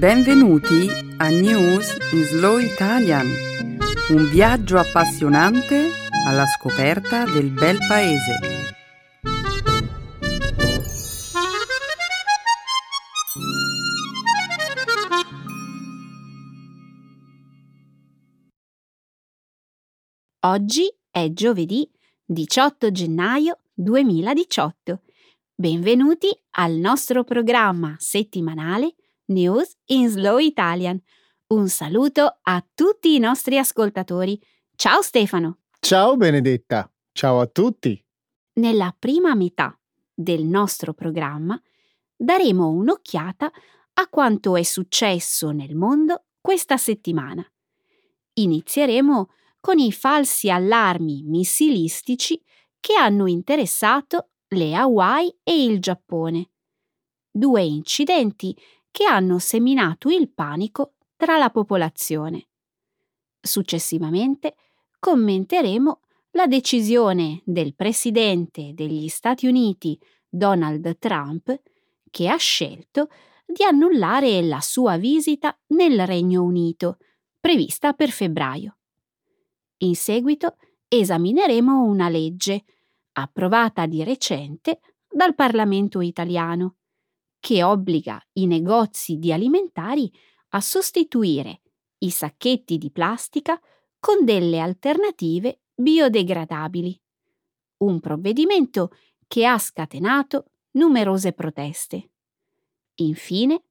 Benvenuti a News in Slow Italian, un viaggio appassionante alla scoperta del bel paese. Oggi è giovedì 18 gennaio 2018. Benvenuti al nostro programma settimanale News in Slow Italian. Un saluto a tutti i nostri ascoltatori. Ciao Stefano. Ciao Benedetta. Ciao a tutti. Nella prima metà del nostro programma daremo un'occhiata a quanto è successo nel mondo questa settimana. Inizieremo con i falsi allarmi missilistici che hanno interessato le Hawaii e il Giappone. Due incidenti che hanno seminato il panico tra la popolazione. Successivamente commenteremo la decisione del presidente degli Stati Uniti Donald Trump che ha scelto di annullare la sua visita nel Regno Unito, prevista per febbraio. In seguito esamineremo una legge, approvata di recente dal Parlamento italiano, che obbliga i negozi di alimentari a sostituire i sacchetti di plastica con delle alternative biodegradabili. Un provvedimento che ha scatenato numerose proteste. Infine,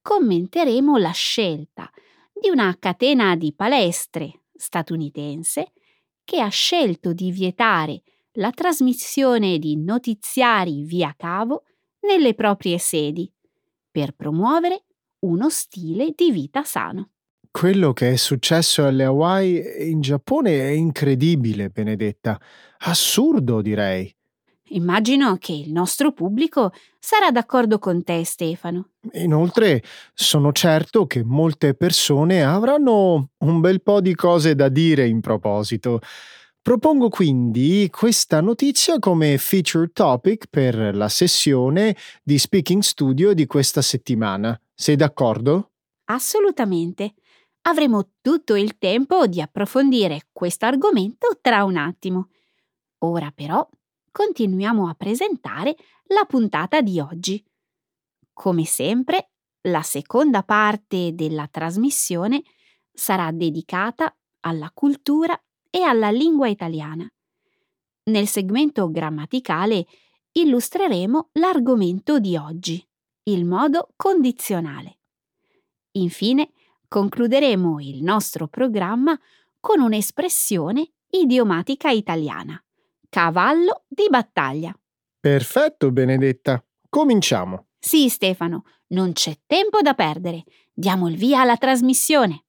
commenteremo la scelta di una catena di palestre statunitense che ha scelto di vietare la trasmissione di notiziari via cavo nelle proprie sedi per promuovere uno stile di vita sano. Quello che è successo alle Hawaii in Giappone è incredibile, Benedetta. Assurdo, direi. Immagino che il nostro pubblico sarà d'accordo con te, Stefano. Inoltre, sono certo che molte persone avranno un bel po' di cose da dire in proposito. Propongo quindi questa notizia come feature topic per la sessione di Speaking Studio di questa settimana. Sei d'accordo? Assolutamente. Avremo tutto il tempo di approfondire questo argomento tra un attimo. Ora però continuiamo a presentare la puntata di oggi. Come sempre, la seconda parte della trasmissione sarà dedicata alla cultura e alla lingua italiana. Nel segmento grammaticale illustreremo l'argomento di oggi, il modo condizionale. Infine, concluderemo il nostro programma con un'espressione idiomatica italiana, cavallo di battaglia. Perfetto, Benedetta. Cominciamo. Sì, Stefano, non c'è tempo da perdere. Diamo il via alla trasmissione.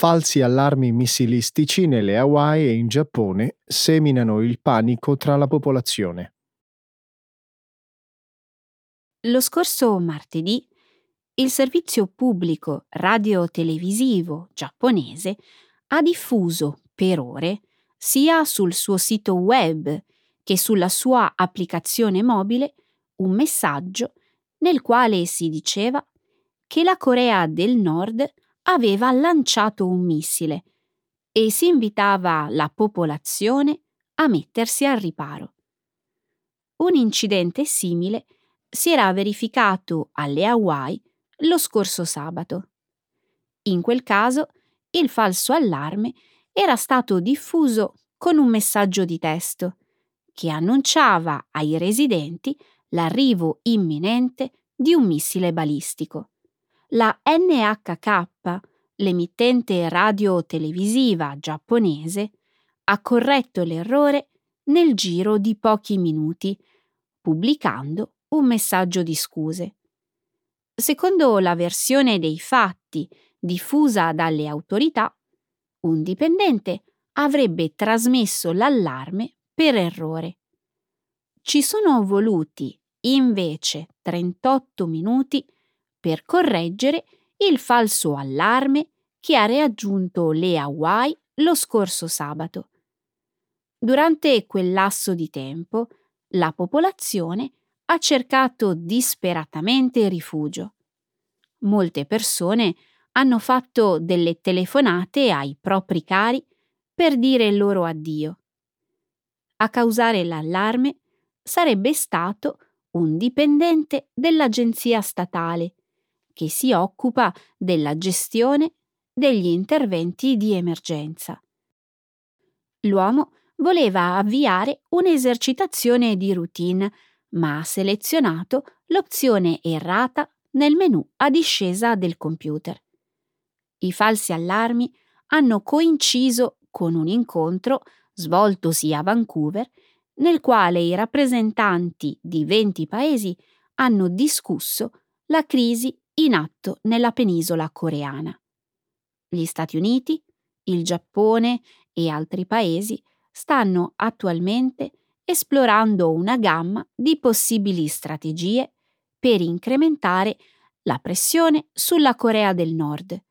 Falsi allarmi missilistici nelle Hawaii e in Giappone seminano il panico tra la popolazione. Lo scorso martedì il servizio pubblico radio-televisivo giapponese ha diffuso per ore, sia sul suo sito web che sulla sua applicazione mobile, un messaggio nel quale si diceva che la Corea del Nord aveva lanciato un missile e si invitava la popolazione a mettersi al riparo. Un incidente simile si era verificato alle Hawaii lo scorso sabato. In quel caso il falso allarme era stato diffuso con un messaggio di testo che annunciava ai residenti l'arrivo imminente di un missile balistico la NHK, l'emittente radio-televisiva giapponese, ha corretto l'errore nel giro di pochi minuti, pubblicando un messaggio di scuse. Secondo la versione dei fatti diffusa dalle autorità, un dipendente avrebbe trasmesso l'allarme per errore. Ci sono voluti invece 38 minuti per correggere il falso allarme che ha raggiunto le Hawaii lo scorso sabato. Durante quel lasso di tempo, la popolazione ha cercato disperatamente rifugio. Molte persone hanno fatto delle telefonate ai propri cari per dire loro addio. A causare l'allarme sarebbe stato un dipendente dell'agenzia statale che si occupa della gestione degli interventi di emergenza. L'uomo voleva avviare un'esercitazione di routine, ma ha selezionato l'opzione errata nel menu a discesa del computer. I falsi allarmi hanno coinciso con un incontro svoltosi a Vancouver nel quale i rappresentanti di 20 paesi hanno discusso la crisi in atto nella penisola coreana. Gli Stati Uniti, il Giappone e altri paesi stanno attualmente esplorando una gamma di possibili strategie per incrementare la pressione sulla Corea del Nord,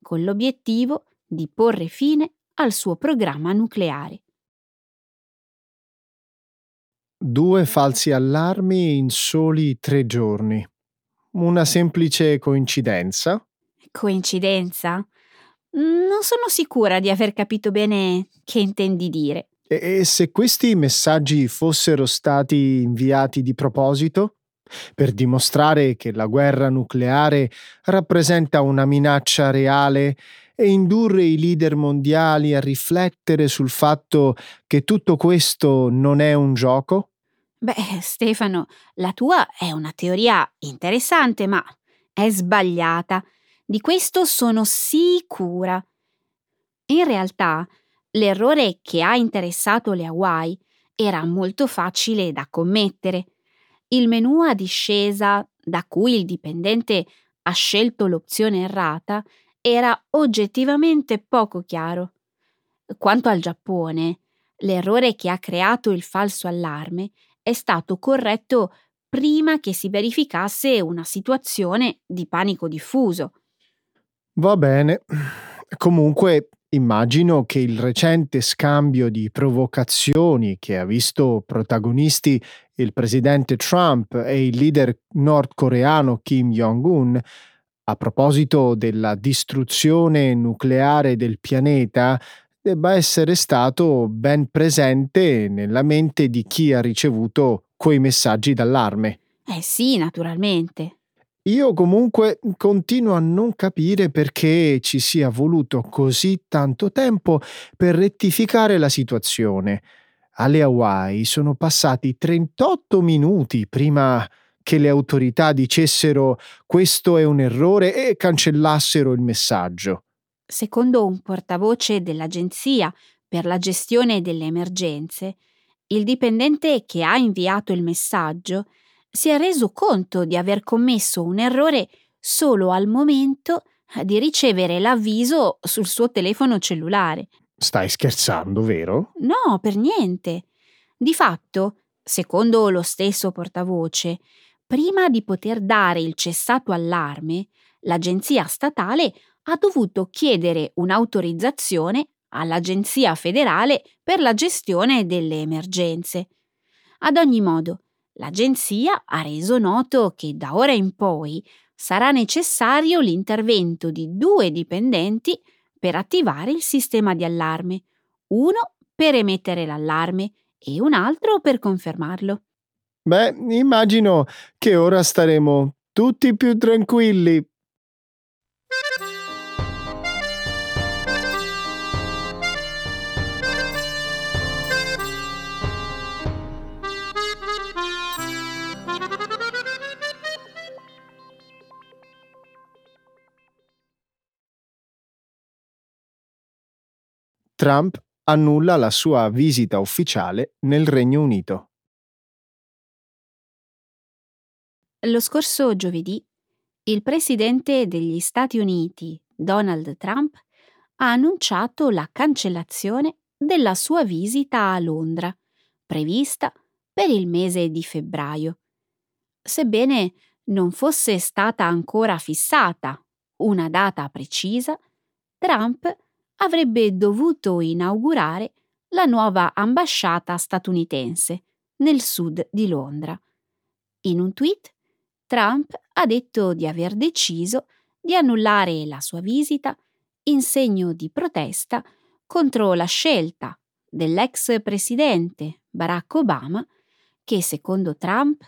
con l'obiettivo di porre fine al suo programma nucleare. Due falsi allarmi in soli tre giorni. Una semplice coincidenza? Coincidenza? Non sono sicura di aver capito bene che intendi dire. E, se questi messaggi fossero stati inviati di proposito? Per dimostrare che la guerra nucleare rappresenta una minaccia reale e indurre i leader mondiali a riflettere sul fatto che tutto questo non è un gioco? Beh, Stefano, la tua è una teoria interessante, ma è sbagliata. Di questo sono sicura. In realtà, l'errore che ha interessato le Hawaii era molto facile da commettere. Il menu a discesa da cui il dipendente ha scelto l'opzione errata era oggettivamente poco chiaro. Quanto al Giappone, l'errore che ha creato il falso allarme è stato corretto prima che si verificasse una situazione di panico diffuso. Va bene. Comunque immagino che il recente scambio di provocazioni che ha visto protagonisti il presidente Trump e il leader nordcoreano Kim Jong-un a proposito della distruzione nucleare del pianeta debba essere stato ben presente nella mente di chi ha ricevuto quei messaggi d'allarme. Eh sì, naturalmente. Io comunque continuo a non capire perché ci sia voluto così tanto tempo per rettificare la situazione. Alle Hawaii sono passati 38 minuti prima che le autorità dicessero questo è un errore e cancellassero il messaggio. Secondo un portavoce dell'Agenzia per la gestione delle emergenze, il dipendente che ha inviato il messaggio si è reso conto di aver commesso un errore solo al momento di ricevere l'avviso sul suo telefono cellulare. Stai scherzando, vero? No, per niente. Di fatto, secondo lo stesso portavoce, prima di poter dare il cessato allarme, l'agenzia statale ha dovuto chiedere un'autorizzazione all'Agenzia federale per la gestione delle emergenze. Ad ogni modo, l'agenzia ha reso noto che da ora in poi sarà necessario l'intervento di due dipendenti per attivare il sistema di allarme, uno per emettere l'allarme e un altro per confermarlo. Beh, immagino che ora staremo tutti più tranquilli. Trump annulla la sua visita ufficiale nel Regno Unito. Lo scorso giovedì il presidente degli Stati Uniti, Donald Trump, ha annunciato la cancellazione della sua visita a Londra, prevista per il mese di febbraio. Sebbene non fosse stata ancora fissata una data precisa, Trump avrebbe dovuto inaugurare la nuova ambasciata statunitense nel sud di Londra. In un tweet, Trump ha detto di aver deciso di annullare la sua visita in segno di protesta contro la scelta dell'ex presidente Barack Obama che, secondo Trump,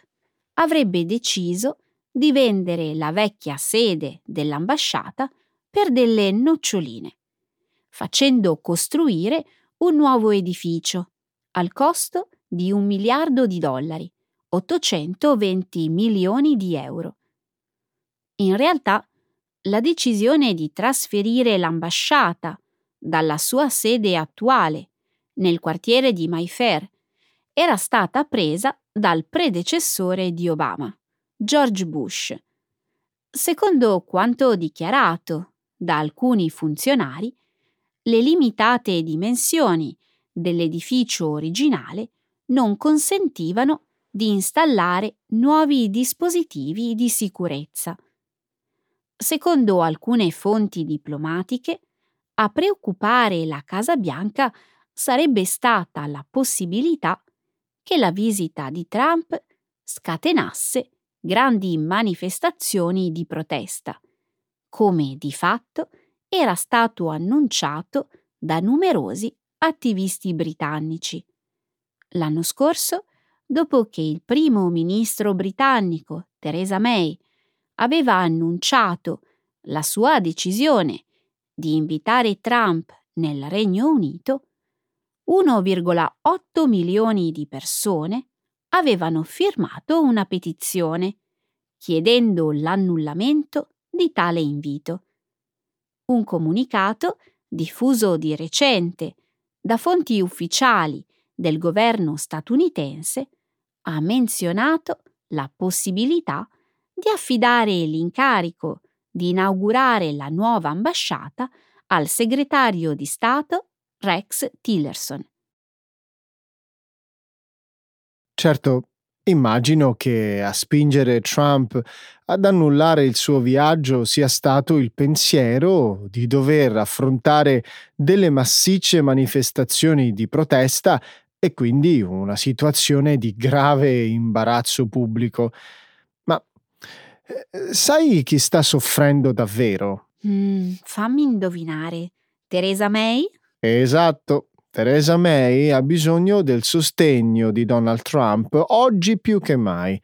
avrebbe deciso di vendere la vecchia sede dell'ambasciata per delle noccioline, facendo costruire un nuovo edificio al costo di un miliardo di dollari, 820 milioni di euro. In realtà, la decisione di trasferire l'ambasciata dalla sua sede attuale nel quartiere di Mayfair era stata presa dal predecessore di Obama, George Bush. Secondo quanto dichiarato da alcuni funzionari, le limitate dimensioni dell'edificio originale non consentivano di installare nuovi dispositivi di sicurezza. Secondo alcune fonti diplomatiche, a preoccupare la Casa Bianca sarebbe stata la possibilità che la visita di Trump scatenasse grandi manifestazioni di protesta, come di fatto era stato annunciato da numerosi attivisti britannici. L'anno scorso, dopo che il primo ministro britannico Theresa May aveva annunciato la sua decisione di invitare Trump nel Regno Unito, 1,8 milioni di persone avevano firmato una petizione chiedendo l'annullamento di tale invito. Un comunicato, diffuso di recente da fonti ufficiali del governo statunitense, ha menzionato la possibilità di affidare l'incarico di inaugurare la nuova ambasciata al segretario di Stato Rex Tillerson. Certo, immagino che a spingere Trump ad annullare il suo viaggio sia stato il pensiero di dover affrontare delle massicce manifestazioni di protesta e quindi una situazione di grave imbarazzo pubblico. Ma eh, sai chi sta soffrendo davvero? Mm, fammi indovinare. Teresa May? Esatto. Theresa May ha bisogno del sostegno di Donald Trump oggi più che mai.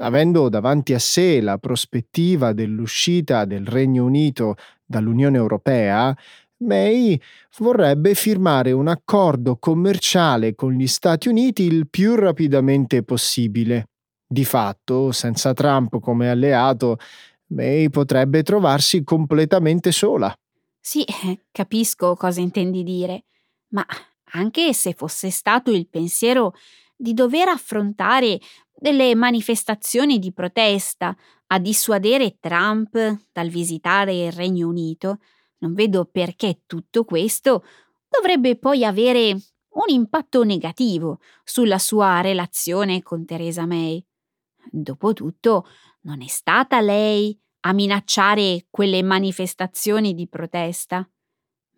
Avendo davanti a sé la prospettiva dell'uscita del Regno Unito dall'Unione Europea, May vorrebbe firmare un accordo commerciale con gli Stati Uniti il più rapidamente possibile. Di fatto, senza Trump come alleato, May potrebbe trovarsi completamente sola. Sì, capisco cosa intendi dire, ma anche se fosse stato il pensiero di dover affrontare delle manifestazioni di protesta a dissuadere Trump dal visitare il Regno Unito, non vedo perché tutto questo dovrebbe poi avere un impatto negativo sulla sua relazione con Theresa May. Dopotutto, non è stata lei a minacciare quelle manifestazioni di protesta.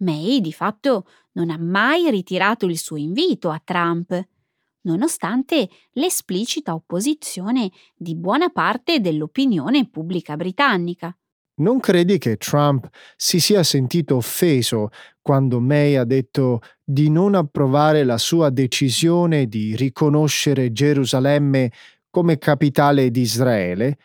May, di fatto, non ha mai ritirato il suo invito a Trump, nonostante l'esplicita opposizione di buona parte dell'opinione pubblica britannica. Non credi che Trump si sia sentito offeso quando May ha detto di non approvare la sua decisione di riconoscere Gerusalemme come capitale di Israele?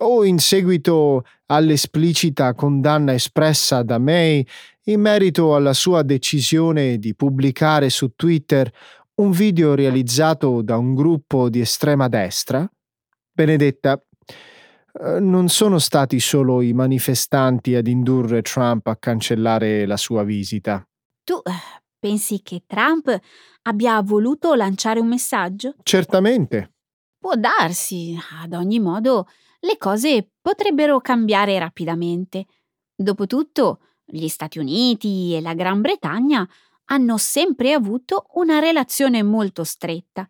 O in seguito all'esplicita condanna espressa da May in merito alla sua decisione di pubblicare su Twitter un video realizzato da un gruppo di estrema destra? Benedetta, eh, non sono stati solo i manifestanti ad indurre Trump a cancellare la sua visita. Tu eh, pensi che Trump abbia voluto lanciare un messaggio? Certamente. Può darsi, ad ogni modo, le cose potrebbero cambiare rapidamente. Dopotutto, gli Stati Uniti e la Gran Bretagna hanno sempre avuto una relazione molto stretta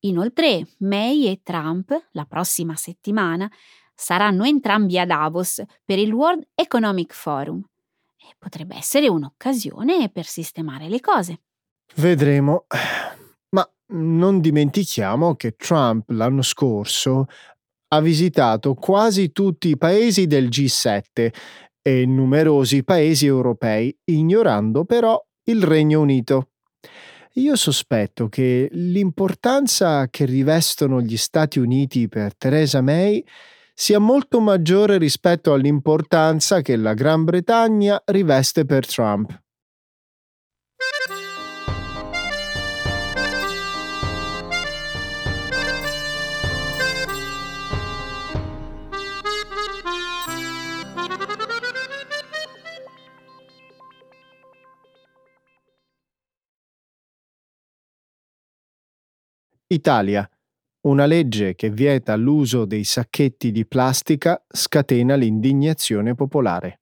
Inoltre, May e Trump, la prossima settimana, saranno entrambi a Davos per il World Economic Forum. E potrebbe essere un'occasione per sistemare le cose. Vedremo. Ma non dimentichiamo che Trump l'anno scorso ha visitato quasi tutti i paesi del G7 e numerosi paesi europei, ignorando però il Regno Unito. Io sospetto che l'importanza che rivestono gli Stati Uniti per Theresa May sia molto maggiore rispetto all'importanza che la Gran Bretagna riveste per Trump. Italia. Una legge che vieta l'uso dei sacchetti di plastica scatena l'indignazione popolare.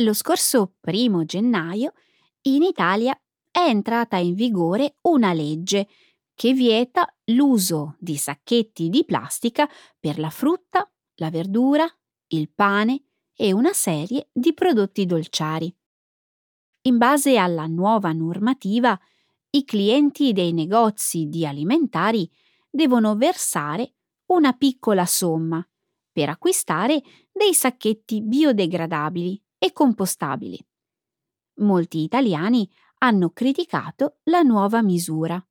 Lo scorso primo gennaio in Italia è entrata in vigore una legge che vieta l'uso di sacchetti di plastica per la frutta, la verdura, il pane e una serie di prodotti dolciari. In base alla nuova normativa, i clienti dei negozi di alimentari devono versare una piccola somma per acquistare dei sacchetti biodegradabili e compostabili. Molti italiani hanno criticato la nuova misura,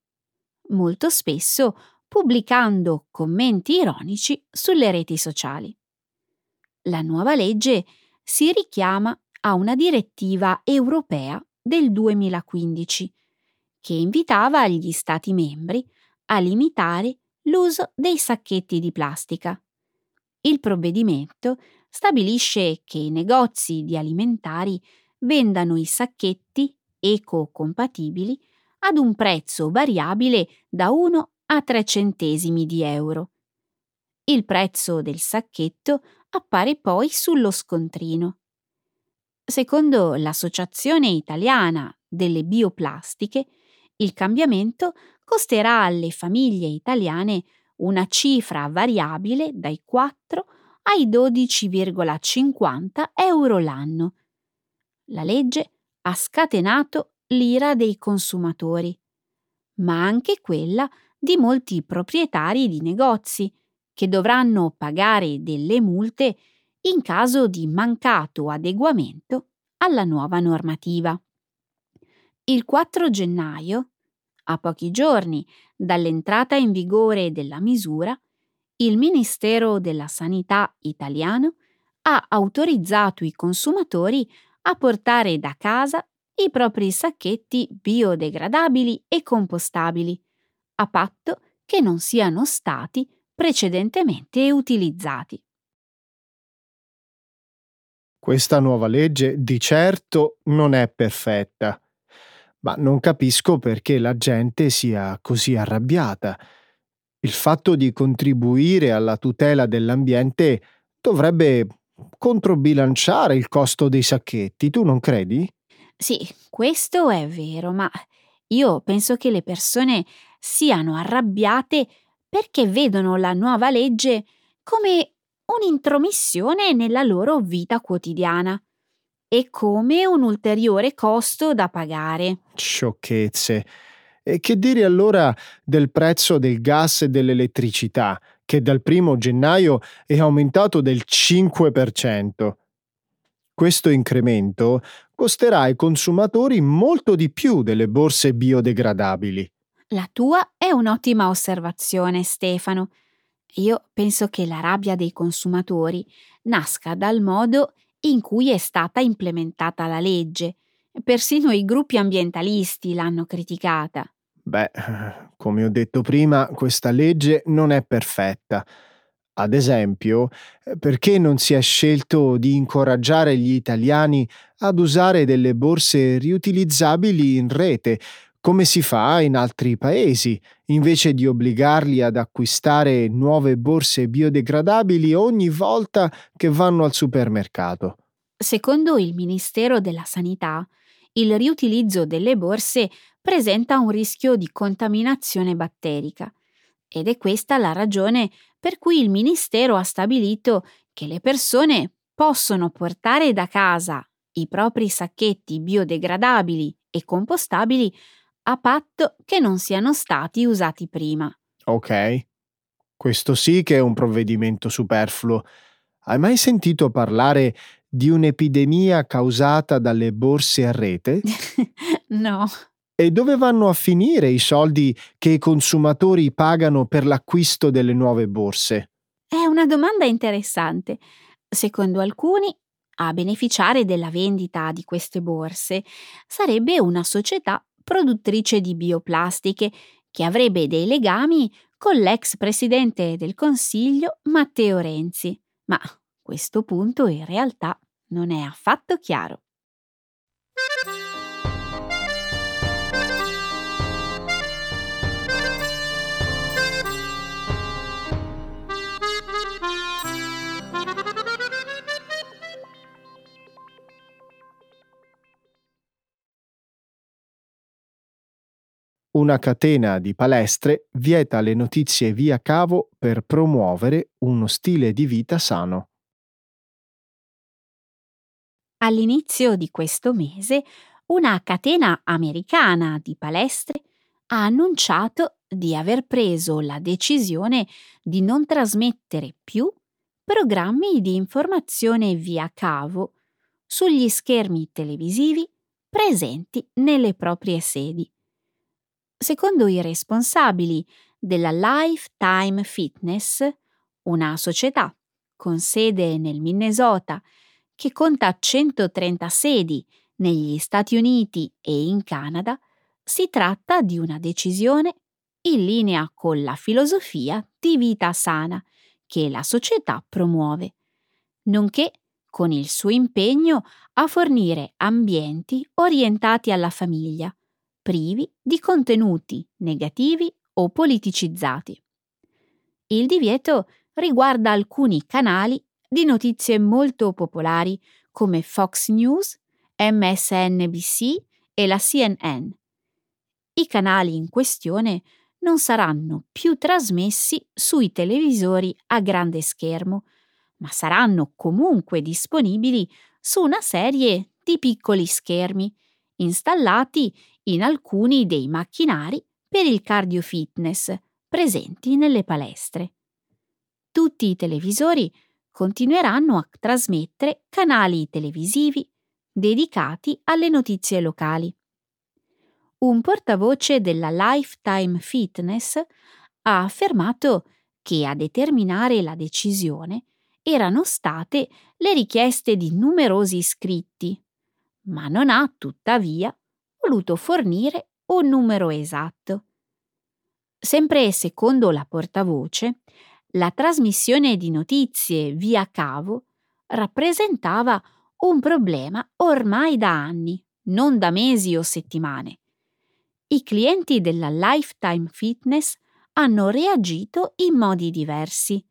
molto spesso pubblicando commenti ironici sulle reti sociali. La nuova legge si richiama a una direttiva europea del 2015 che invitava gli Stati membri a limitare l'uso dei sacchetti di plastica. Il provvedimento stabilisce che i negozi di alimentari vendano i sacchetti eco-compatibili ad un prezzo variabile da 1 a 3 centesimi di euro. Il prezzo del sacchetto appare poi sullo scontrino. Secondo l'Associazione italiana delle bioplastiche, il cambiamento costerà alle famiglie italiane una cifra variabile dai 4 ai 12,50 euro l'anno. La legge ha scatenato l'ira dei consumatori, ma anche quella di molti proprietari di negozi che dovranno pagare delle multe in caso di mancato adeguamento alla nuova normativa. Il 4 gennaio, a pochi giorni dall'entrata in vigore della misura, il Ministero della Sanità italiano ha autorizzato i consumatori a portare da casa i propri sacchetti biodegradabili e compostabili, a patto che non siano stati precedentemente utilizzati. Questa nuova legge di certo non è perfetta ma non capisco perché la gente sia così arrabbiata. Il fatto di contribuire alla tutela dell'ambiente dovrebbe controbilanciare il costo dei sacchetti, tu non credi? Sì, questo è vero, ma io penso che le persone siano arrabbiate perché vedono la nuova legge come un'intromissione nella loro vita quotidiana e come un ulteriore costo da pagare. Sciocchezze. E che dire allora del prezzo del gas e dell'elettricità, che dal primo gennaio è aumentato del 5%? Questo incremento costerà ai consumatori molto di più delle borse biodegradabili. La tua è un'ottima osservazione, Stefano. Io penso che la rabbia dei consumatori nasca dal modo in cui è stata implementata la legge. Persino i gruppi ambientalisti l'hanno criticata. Beh, come ho detto prima, questa legge non è perfetta. Ad esempio, perché non si è scelto di incoraggiare gli italiani ad usare delle borse riutilizzabili in rete, come si fa in altri paesi, invece di obbligarli ad acquistare nuove borse biodegradabili ogni volta che vanno al supermercato. Secondo il Ministero della Sanità, il riutilizzo delle borse presenta un rischio di contaminazione batterica ed è questa la ragione per cui il Ministero ha stabilito che le persone possono portare da casa i propri sacchetti biodegradabili e compostabili a patto che non siano stati usati prima. Ok, questo sì che è un provvedimento superfluo. Hai mai sentito parlare di un'epidemia causata dalle borse a rete? no. E dove vanno a finire i soldi che i consumatori pagano per l'acquisto delle nuove borse? È una domanda interessante. Secondo alcuni, a beneficiare della vendita di queste borse sarebbe una società produttrice di bioplastiche che avrebbe dei legami con l'ex presidente del Consiglio Matteo Renzi. Ma questo punto in realtà non è affatto chiaro. Una catena di palestre vieta le notizie via cavo per promuovere uno stile di vita sano. All'inizio di questo mese, una catena americana di palestre ha annunciato di aver preso la decisione di non trasmettere più programmi di informazione via cavo sugli schermi televisivi presenti nelle proprie sedi. Secondo i responsabili della Lifetime Fitness, una società con sede nel Minnesota che conta 130 sedi negli Stati Uniti e in Canada, si tratta di una decisione in linea con la filosofia di vita sana che la società promuove, nonché con il suo impegno a fornire ambienti orientati alla famiglia, privi di contenuti negativi o politicizzati. Il divieto riguarda alcuni canali di notizie molto popolari come Fox News, MSNBC e la CNN. I canali in questione non saranno più trasmessi sui televisori a grande schermo, ma saranno comunque disponibili su una serie di piccoli schermi installati in alcuni dei macchinari per il cardio fitness presenti nelle palestre. Tutti i televisori continueranno a trasmettere canali televisivi dedicati alle notizie locali. Un portavoce della Lifetime Fitness ha affermato che a determinare la decisione erano state le richieste di numerosi iscritti, ma non ha tuttavia voluto fornire un numero esatto. Sempre secondo la portavoce, la trasmissione di notizie via cavo rappresentava un problema ormai da anni, non da mesi o settimane. I clienti della Lifetime Fitness hanno reagito in modi diversi.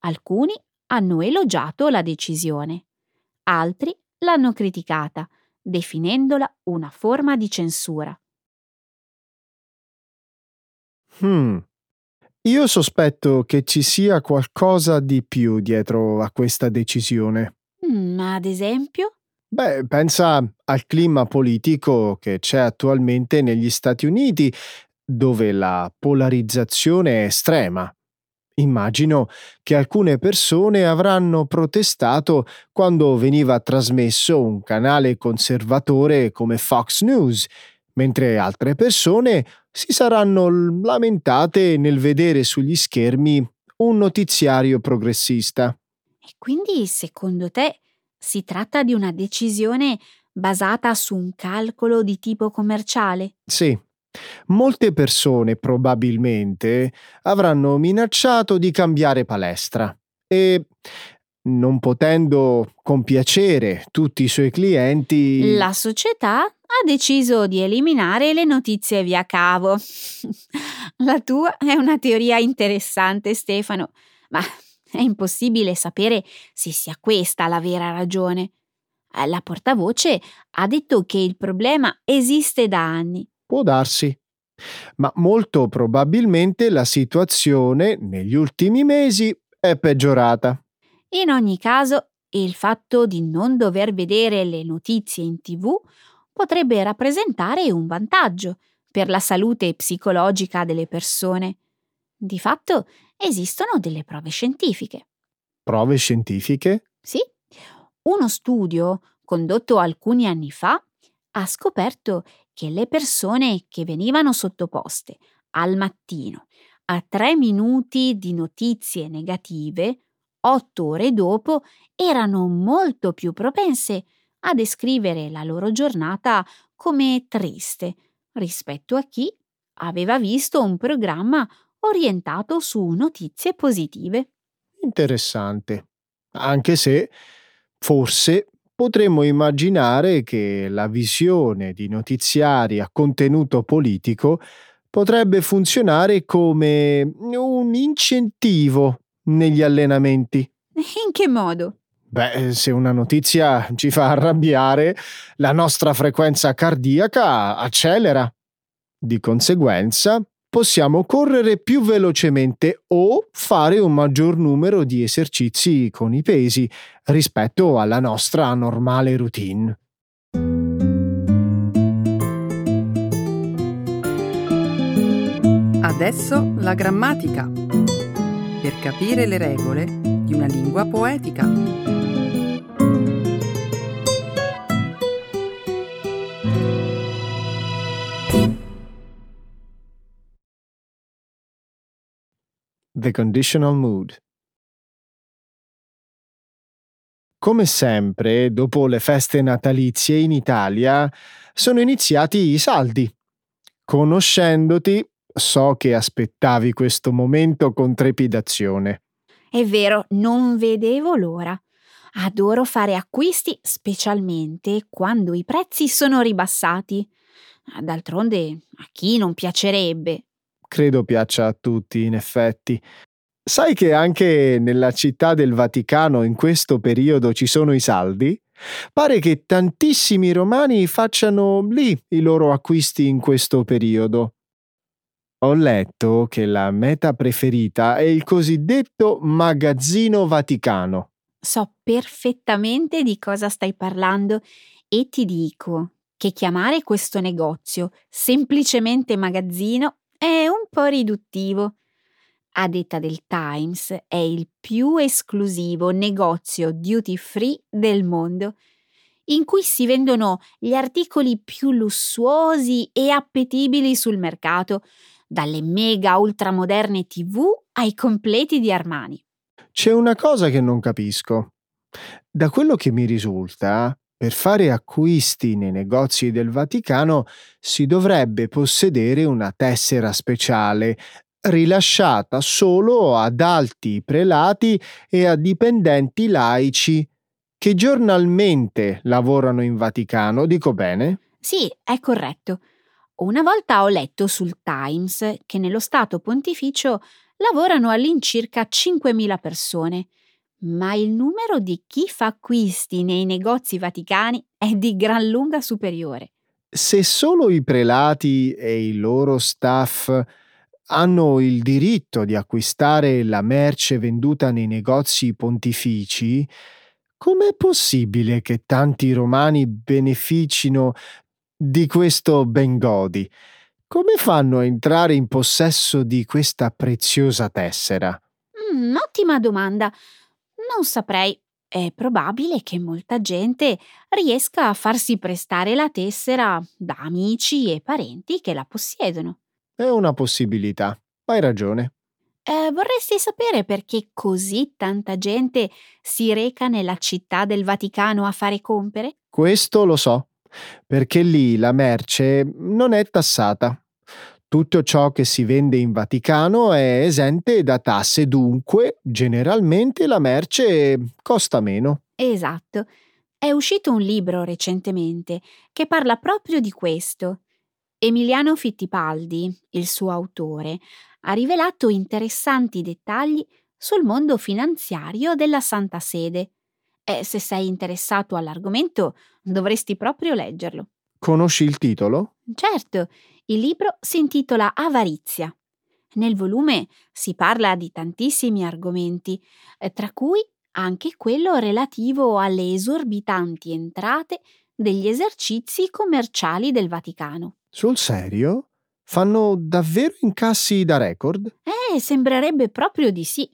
Alcuni hanno elogiato la decisione, altri l'hanno criticata definendola una forma di censura. Hmm. Io sospetto che ci sia qualcosa di più dietro a questa decisione. Mm, ad esempio? Beh, pensa al clima politico che c'è attualmente negli Stati Uniti, dove la polarizzazione è estrema. Immagino che alcune persone avranno protestato quando veniva trasmesso un canale conservatore come Fox News, mentre altre persone si saranno lamentate nel vedere sugli schermi un notiziario progressista. E quindi, secondo te, si tratta di una decisione basata su un calcolo di tipo commerciale? Sì, Molte persone probabilmente avranno minacciato di cambiare palestra e non potendo compiacere tutti i suoi clienti. La società ha deciso di eliminare le notizie via cavo. La tua è una teoria interessante, Stefano, ma è impossibile sapere se sia questa la vera ragione. Eh, la portavoce ha detto che il problema esiste da anni. Può darsi. Ma molto probabilmente la situazione negli ultimi mesi è peggiorata. In ogni caso, il fatto di non dover vedere le notizie in tv potrebbe rappresentare un vantaggio per la salute psicologica delle persone. Di fatto esistono delle prove scientifiche. Prove scientifiche? Sì. Uno studio condotto alcuni anni fa ha scoperto che le persone che venivano sottoposte al mattino a tre minuti di notizie negative, otto ore dopo erano molto più propense a descrivere la loro giornata come triste rispetto a chi aveva visto un programma orientato su notizie positive. Interessante. Anche se forse potremmo immaginare che la visione di notiziari a contenuto politico potrebbe funzionare come un incentivo negli allenamenti. In che modo? Beh, se una notizia ci fa arrabbiare, la nostra frequenza cardiaca accelera. Di conseguenza, possiamo correre più velocemente o fare un maggior numero di esercizi con i pesi rispetto alla nostra normale routine. Adesso la grammatica. Per capire le regole di una lingua poetica. The Conditional Mood. Come sempre, dopo le feste natalizie in Italia, sono iniziati i saldi. Conoscendoti, so che aspettavi questo momento con trepidazione. È vero, non vedevo l'ora. Adoro fare acquisti, specialmente quando i prezzi sono ribassati. D'altronde, a chi non piacerebbe? Credo piaccia a tutti, in effetti. Sai che anche nella città del Vaticano in questo periodo ci sono i saldi? Pare che tantissimi romani facciano lì i loro acquisti in questo periodo. Ho letto che la meta preferita è il cosiddetto magazzino vaticano. So perfettamente di cosa stai parlando e ti dico che chiamare questo negozio semplicemente magazzino è un po' riduttivo. A detta del Times, è il più esclusivo negozio duty free del mondo, in cui si vendono gli articoli più lussuosi e appetibili sul mercato, dalle mega ultramoderne TV ai completi di Armani. C'è una cosa che non capisco. Da quello che mi risulta, per fare acquisti nei negozi del Vaticano si dovrebbe possedere una tessera speciale, rilasciata solo ad alti prelati e a dipendenti laici che giornalmente lavorano in Vaticano, dico bene? Sì, è corretto. Una volta ho letto sul Times che nello Stato Pontificio lavorano all'incirca 5.000 persone ma il numero di chi fa acquisti nei negozi vaticani è di gran lunga superiore. Se solo i prelati e i loro staff hanno il diritto di acquistare la merce venduta nei negozi pontifici, com'è possibile che tanti romani beneficino di questo bengodi? Come fanno a entrare in possesso di questa preziosa tessera? Mm, ottima domanda. Non saprei. È probabile che molta gente riesca a farsi prestare la tessera da amici e parenti che la possiedono. È una possibilità. Hai ragione. Eh, vorresti sapere perché così tanta gente si reca nella città del Vaticano a fare compere? Questo lo so, perché lì la merce non è tassata. Tutto ciò che si vende in Vaticano è esente da tasse, dunque generalmente la merce costa meno. Esatto. È uscito un libro recentemente che parla proprio di questo. Emiliano Fittipaldi, il suo autore, ha rivelato interessanti dettagli sul mondo finanziario della Santa Sede. E se sei interessato all'argomento, dovresti proprio leggerlo. Conosci il titolo? Certo, il libro si intitola Avarizia. Nel volume si parla di tantissimi argomenti, eh, tra cui anche quello relativo alle esorbitanti entrate degli esercizi commerciali del Vaticano. Sul serio? Fanno davvero incassi da record? Eh, sembrerebbe proprio di sì.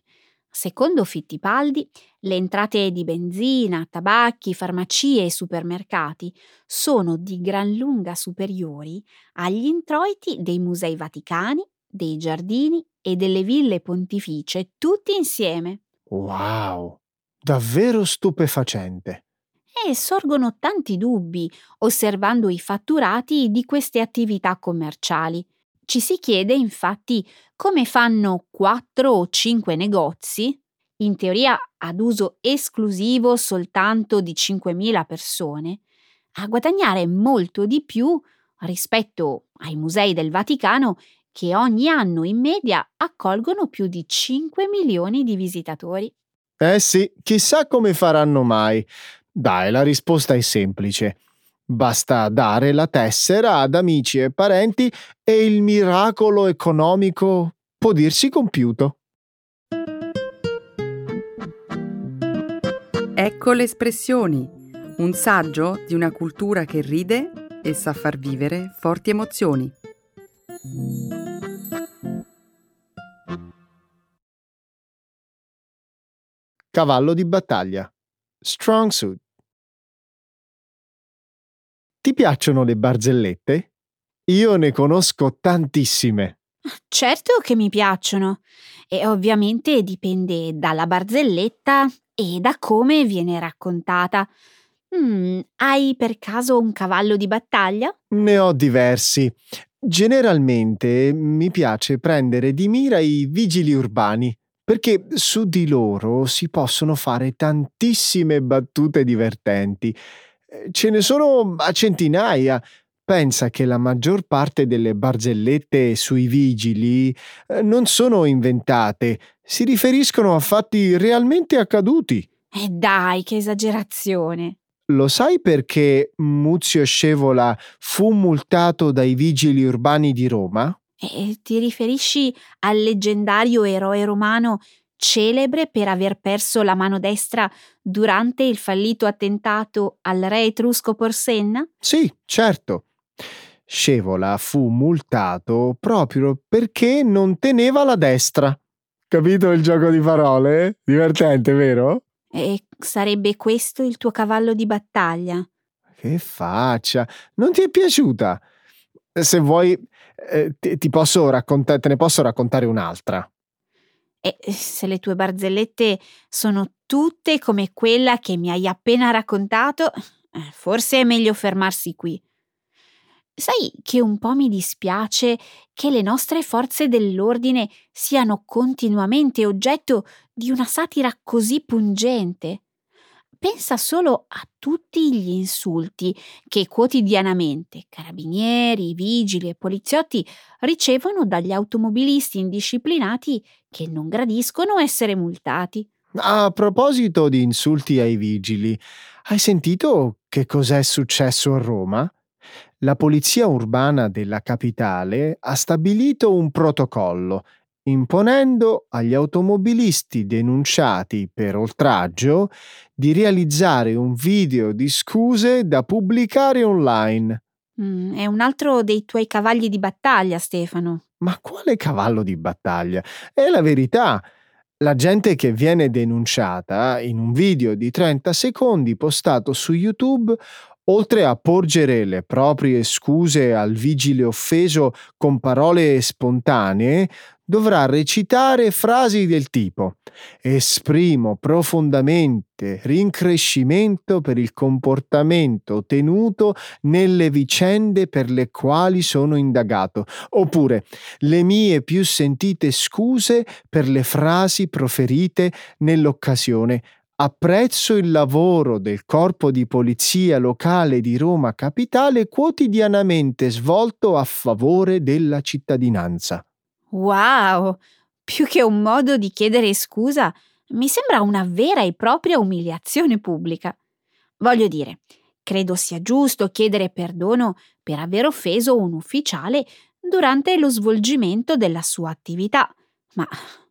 Secondo Fittipaldi, le entrate di benzina, tabacchi, farmacie e supermercati sono di gran lunga superiori agli introiti dei musei vaticani, dei giardini e delle ville pontificie tutti insieme. Wow! Davvero stupefacente. E sorgono tanti dubbi osservando i fatturati di queste attività commerciali. Ci si chiede infatti come fanno quattro o cinque negozi, in teoria ad uso esclusivo soltanto di 5.000 persone, a guadagnare molto di più rispetto ai musei del Vaticano che ogni anno in media accolgono più di 5 milioni di visitatori. Eh sì, chissà come faranno mai. Dai, la risposta è semplice. Basta dare la tessera ad amici e parenti e il miracolo economico può dirsi compiuto. Ecco le espressioni, un saggio di una cultura che ride e sa far vivere forti emozioni. Cavallo di battaglia. Strong suit. Ti piacciono le barzellette? Io ne conosco tantissime. Certo che mi piacciono e ovviamente dipende dalla barzelletta e da come viene raccontata. Mm, hai per caso un cavallo di battaglia? Ne ho diversi. Generalmente mi piace prendere di mira i vigili urbani perché su di loro si possono fare tantissime battute divertenti. Eh, ce ne sono a centinaia. Pensa che la maggior parte delle barzellette sui vigili eh, non sono inventate, si riferiscono a fatti realmente accaduti. E eh dai, che esagerazione! Lo sai perché Muzio Scevola fu multato dai vigili urbani di Roma? E ti riferisci al leggendario eroe romano celebre per aver perso la mano destra durante il fallito attentato al re etrusco Porsenna? Sì, certo. Scevola fu multato proprio perché non teneva la destra. Capito il gioco di parole? Divertente, vero? E sarebbe questo il tuo cavallo di battaglia? Che faccia! Non ti è piaciuta? Se vuoi, eh, ti, ti posso raccontare, te ne posso raccontare un'altra. E se le tue barzellette sono tutte come quella che mi hai appena raccontato, eh, forse è meglio fermarsi qui. Sai che un po' mi dispiace che le nostre forze dell'ordine siano continuamente oggetto di una satira così pungente. Pensa solo a tutti gli insulti che quotidianamente carabinieri, vigili e poliziotti ricevono dagli automobilisti indisciplinati che non gradiscono essere multati. A proposito di insulti ai vigili, hai sentito che cos'è successo a Roma? La polizia urbana della capitale ha stabilito un protocollo imponendo agli automobilisti denunciati per oltraggio di realizzare un video di scuse da pubblicare online. Mm, è un altro dei tuoi cavalli di battaglia, Stefano. Ma quale cavallo di battaglia? È la verità. La gente che viene denunciata in un video di 30 secondi postato su YouTube Oltre a porgere le proprie scuse al vigile offeso con parole spontanee, dovrà recitare frasi del tipo Esprimo profondamente rincrescimento per il comportamento tenuto nelle vicende per le quali sono indagato, oppure le mie più sentite scuse per le frasi proferite nell'occasione Apprezzo il lavoro del corpo di polizia locale di Roma Capitale quotidianamente svolto a favore della cittadinanza. Wow! Più che un modo di chiedere scusa, Mi sembra una vera e propria umiliazione pubblica. Voglio dire, credo sia giusto chiedere perdono per aver offeso un ufficiale durante lo svolgimento della sua attività, ma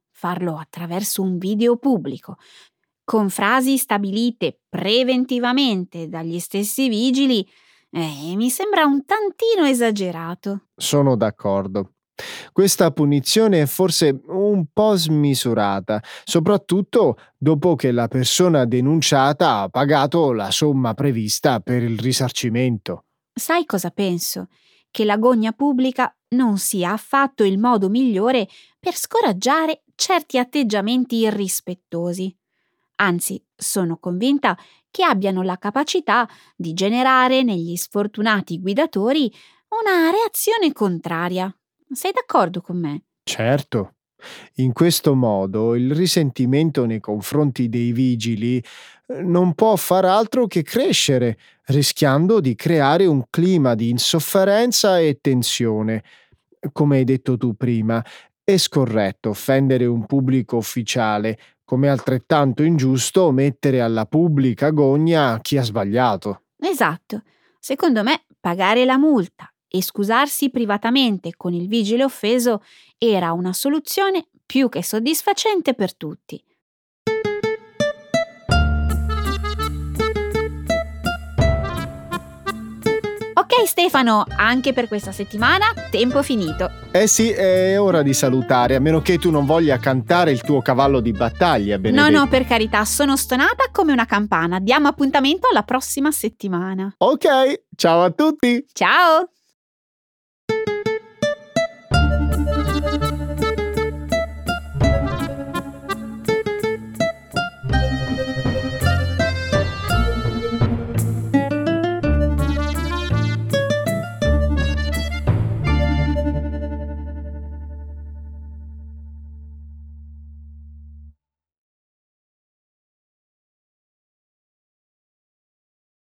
farlo attraverso un video pubblico, con frasi stabilite preventivamente dagli stessi vigili, eh, mi sembra un tantino esagerato. Sono d'accordo. Questa punizione è forse un po' smisurata, soprattutto dopo che la persona denunciata ha pagato la somma prevista per il risarcimento. Sai cosa penso? Che l'agonia pubblica non sia affatto il modo migliore per scoraggiare certi atteggiamenti irrispettosi. Anzi, sono convinta che abbiano la capacità di generare negli sfortunati guidatori una reazione contraria. Sei d'accordo con me? Certo. In questo modo il risentimento nei confronti dei vigili eh, non può far altro che crescere, rischiando di creare un clima di insofferenza e tensione. Come hai detto tu prima, è scorretto offendere un pubblico ufficiale, come altrettanto ingiusto mettere alla pubblica gogna chi ha sbagliato. Esatto. Secondo me, pagare la multa e scusarsi privatamente con il vigile offeso era una soluzione più che soddisfacente per tutti. Ok Stefano, anche per questa settimana tempo finito. Eh sì, è ora di salutare, a meno che tu non voglia cantare il tuo cavallo di battaglia, Benedetto. No, no, per carità, sono stonata come una campana. Diamo appuntamento alla prossima settimana. Ok, ciao a tutti! Ciao!